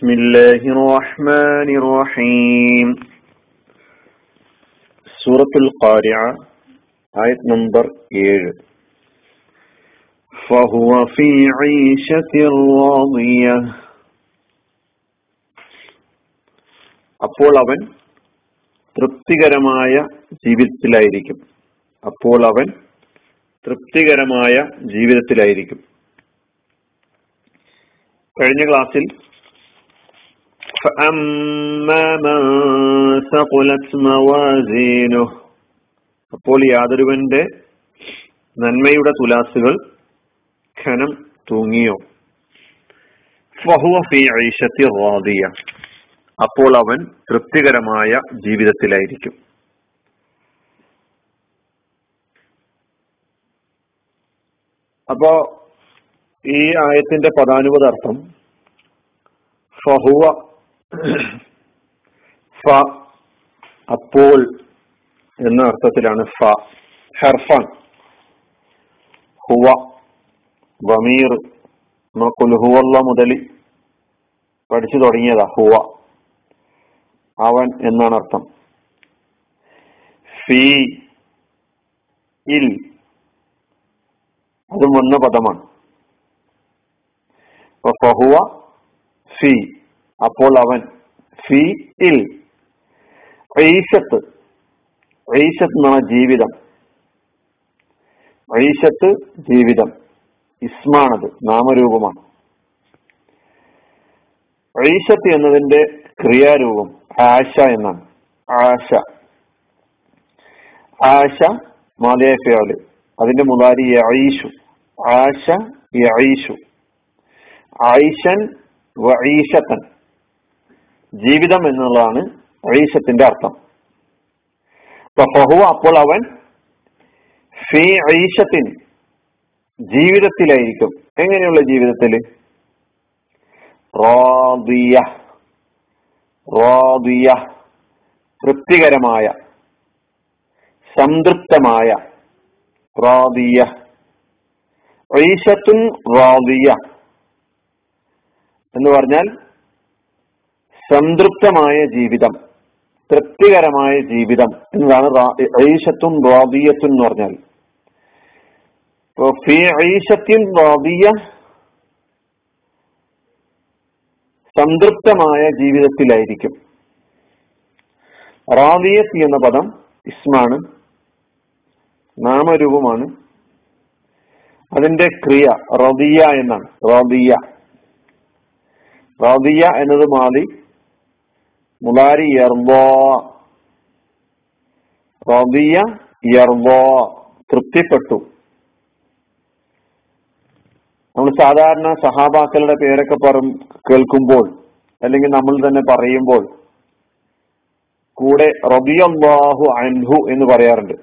بسم الله الرحمن الرحيم سورة القارعة آية نمبر 7 فهو في عيشة راضية അപ്പോൾ അവൻ തൃപ്തികരമായ ജീവിതത്തിലായിരിക്കും അപ്പോൾ അവൻ തൃപ്തികരമായ ജീവിതത്തിലായിരിക്കും കഴിഞ്ഞ ക്ലാസ്സിൽ അപ്പോൾ യാതൊരുവന്റെ നന്മയുടെ തുലാസുകൾ ഖനം തൂങ്ങിയോ? റാദിയ. അപ്പോൾ അവൻ തൃപ്തികരമായ ജീവിതത്തിലായിരിക്കും. അപ്പോ ഈ ആയത്തിന്റെ പദാനുപദാർത്ഥം ഫഹുവ ഫ അപ്പോൾ എന്ന അർത്ഥത്തിലാണ് ഫ. ഹർഫൻ. ഹുവ വമീർ. ഹുവല്ല മുതൽ പഠിച്ചു തുടങ്ങിയതാ ഹുവ. അവൻ എന്നാണ് അർത്ഥം? ഫീ ഇൽ. അതും വന്ന പദമാണ്. ഫഹുവ ഫി. അപ്പോൾ അവൻ ഫി ഇൽ ഐഷത്ത് എന്നാണ് ജീവിതം. ഐഷത്ത് ജീവിതം ഇസ്മാണത് നാമരൂപമാണ്. ഐഷത്ത് എന്നതിന്റെ ക്രിയാരൂപം ആശ എന്നാണ്. ആശ. ആശ മാലിയ അതിന്റെ മുതാരി യഈഷു ആശ യഈഷു ഐഷൻ വഈഷത്തൻ ജീവിതം എന്നുള്ളതാണ് ഐശത്തിന്റെ അർത്ഥം. ഫഹുവ അപ്പോൾ അവൻ ഫി ജീവിതത്തിലായിരിക്കും. എങ്ങനെയുള്ള ജീവിതത്തിൽ റാദിയ റാദിയ തൃപ്തികരമായ സംതൃപ്തമായ റാദിയ. ഐശത്തും റാദിയ എന്ന് പറഞ്ഞാൽ സംതൃപ്തമായ ജീവിതം തൃപ്തികരമായ ജീവിതം എന്നതാണ് ഐഷത്തും റാബിയത്തും എന്ന് പറഞ്ഞാൽ. ഫി ഐഷത്തിൻ റാദിയ സംതൃപ്തമായ ജീവിതത്തിലായിരിക്കും. റാദിയത്ത് എന്ന പദം ഇസ്മാണ് നാമരൂപമാണ്. അതിന്റെ ക്രിയ റദിയ എന്നാണ് റദിയ. റദിയ എന്നത് മാലി യർവോ. തൃപ്തിപ്പെട്ടു. നമ്മൾ സാധാരണ സഹാബാക്കളുടെ പേരൊക്കെ പറ കേൾക്കുമ്പോൾ അല്ലെങ്കിൽ നമ്മൾ തന്നെ പറയുമ്പോൾ കൂടെ റബിയാഹു അൻഹു എന്ന് പറയാറുണ്ട്.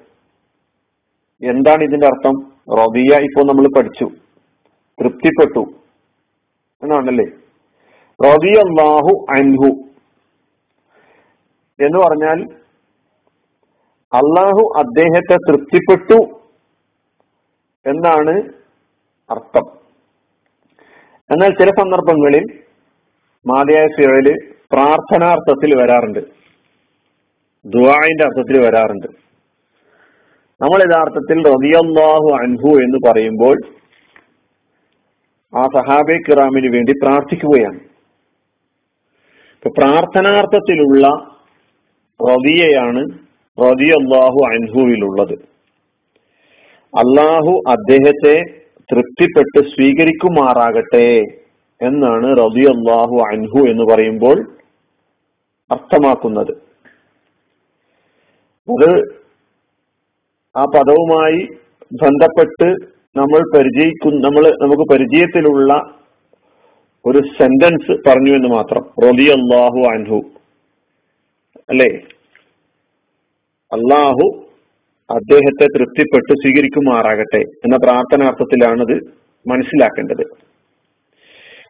എന്താണ് ഇതിന്റെ അർത്ഥം? റബിയ ഇപ്പോൾ നമ്മൾ പഠിച്ചു. തൃപ്തിപ്പെട്ടു. എന്നാണല്ലേ? റബിയാഹു അൻഹു. എന്ന് പറഞ്ഞാൽ അള്ളാഹു അദ്ദേഹത്തെ തൃപ്തിപ്പെട്ടു എന്നാണ് അർത്ഥം. എന്നാൽ ചില സന്ദർഭങ്ങളിൽ മാതയായ ഫിറയിൽ പ്രാർത്ഥനാർത്ഥത്തിൽ വരാറുണ്ട്. ദുവായിന്റെ അർത്ഥത്തിൽ വരാറുണ്ട്. നമ്മൾ യഥാർത്ഥത്തിൽ റബിയല്ലാഹു അൻഹു എന്ന് പറയുമ്പോൾ ആ സഹാബെ കിറാമിന് വേണ്ടി പ്രാർത്ഥിക്കുകയാണ്. ഇപ്പൊ പ്രാർത്ഥനാർത്ഥത്തിലുള്ള റബിയയാണ് റബി അള്ളാഹു അൻഹുവിലുള്ളത്. അള്ളാഹു അദ്ദേഹത്തെ തൃപ്തിപ്പെട്ട് സ്വീകരിക്കുമാറാകട്ടെ എന്നാണ് റബി അള്ളാഹു അൻഹു എന്ന് പറയുമ്പോൾ അർത്ഥമാക്കുന്നത്. അത് ആ പദവുമായി ബന്ധപ്പെട്ട് നമ്മൾ പരിചയിക്കുന്ന നമ്മൾ നമുക്ക് പരിചയത്തിലുള്ള ഒരു സെന്റൻസ് പറഞ്ഞു എന്ന് മാത്രം. റബി അള്ളാഹു അൻഹു. അല്ലേ? അള്ളാഹു അദ്ദേഹത്തെ തൃപ്തിപ്പെട്ട് സ്വീകരിക്കുമാറാകട്ടെ എന്ന പ്രാർത്ഥനാർത്ഥത്തിലാണിത് മനസ്സിലാക്കേണ്ടത്.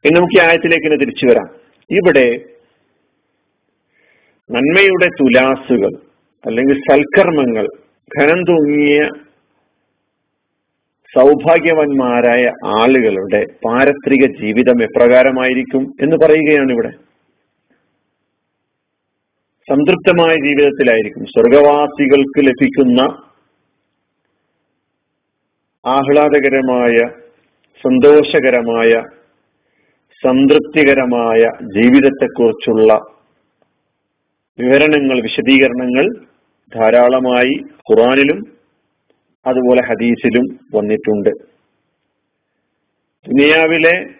ഇനി നമുക്ക് ഈ ആയത്തിലേക്ക് തിരിച്ചു വരാം. ഇവിടെ നന്മയുടെ തുലാസുകൾ അല്ലെങ്കിൽ സൽക്കർമ്മങ്ങൾ ഘനം തൂങ്ങിയ സൗഭാഗ്യവന്മാരായ ആളുകളുടെ പാരത്രിക ജീവിതം എപ്രകാരമായിരിക്കും എന്ന് പറയുകയാണ് ഇവിടെ. സംതൃപ്തമായ ജീവിതത്തിലായിരിക്കും. സ്വർഗവാസികൾക്ക് ലഭിക്കുന്ന ആഹ്ലാദകരമായ സന്തോഷകരമായ സംതൃപ്തികരമായ ജീവിതത്തെക്കുറിച്ചുള്ള വിവരണങ്ങൾ വിശദീകരണങ്ങൾ ധാരാളമായി ഖുറാനിലും അതുപോലെ ഹദീസിലും വന്നിട്ടുണ്ട്. ദുനിയാവിലെ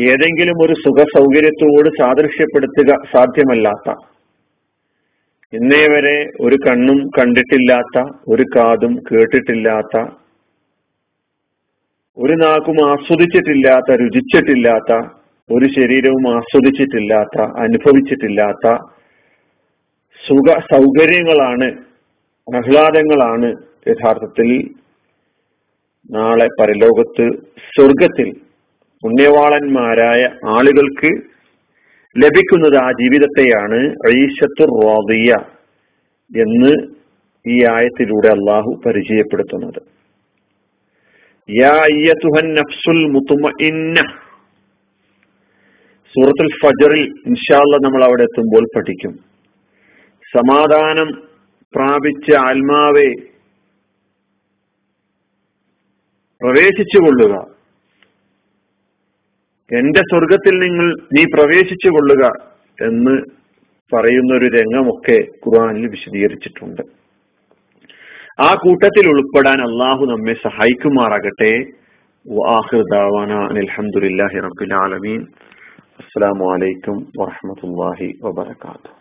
ഏതെങ്കിലും ഒരു സുഖ സൗകര്യത്തോട് സാദൃശ്യപ്പെടുത്തുക സാധ്യമല്ലാത്ത ഇന്നേ വരെ ഒരു കണ്ണും കണ്ടിട്ടില്ലാത്ത ഒരു കാതും കേട്ടിട്ടില്ലാത്ത ഒരു നാക്കും ആസ്വദിച്ചിട്ടില്ലാത്ത രുചിച്ചിട്ടില്ലാത്ത ഒരു ശരീരവും ആസ്വദിച്ചിട്ടില്ലാത്ത അനുഭവിച്ചിട്ടില്ലാത്ത സുഖ സൗകര്യങ്ങളാണ് ആഹ്ലാദങ്ങളാണ് യഥാർത്ഥത്തിൽ നാളെ പരലോകത്ത് സ്വർഗത്തിൽ പുണ്യവാളന്മാരായ ആളുകൾക്ക് ലഭിക്കുന്നത് ആ ജീവിതത്തെയാണ് ഐഷത്തുർ റോദിയ എന്ന് ഈ ആയത്തിലൂടെ അള്ളാഹു പരിചയപ്പെടുത്തുന്നത്. സൂറത്തുൽ ഫജറിൽ ഇൻഷാല്ല നമ്മൾ അവിടെ എത്തുമ്പോൾ പഠിക്കും. സമാധാനം പ്രാപിച്ച ആത്മാവെ പ്രവേശിച്ചുകൊള്ളുക. എന്റെ സ്വർഗത്തിൽ നിങ്ങൾ നീ പ്രവേശിച്ചു കൊള്ളുക എന്ന് പറയുന്ന ഒരു രംഗമൊക്കെ ഖുർആനിൽ വിശദീകരിച്ചിട്ടുണ്ട്. ആ കൂട്ടത്തിൽ ഉൾപ്പെടാൻ അള്ളാഹു നമ്മെ സഹായിക്കുമാറാകട്ടെ. അലഹമുല്ലാഹി വലൈക്കും വാഹമത്തല്ലാഹി വബർക്കാത്തു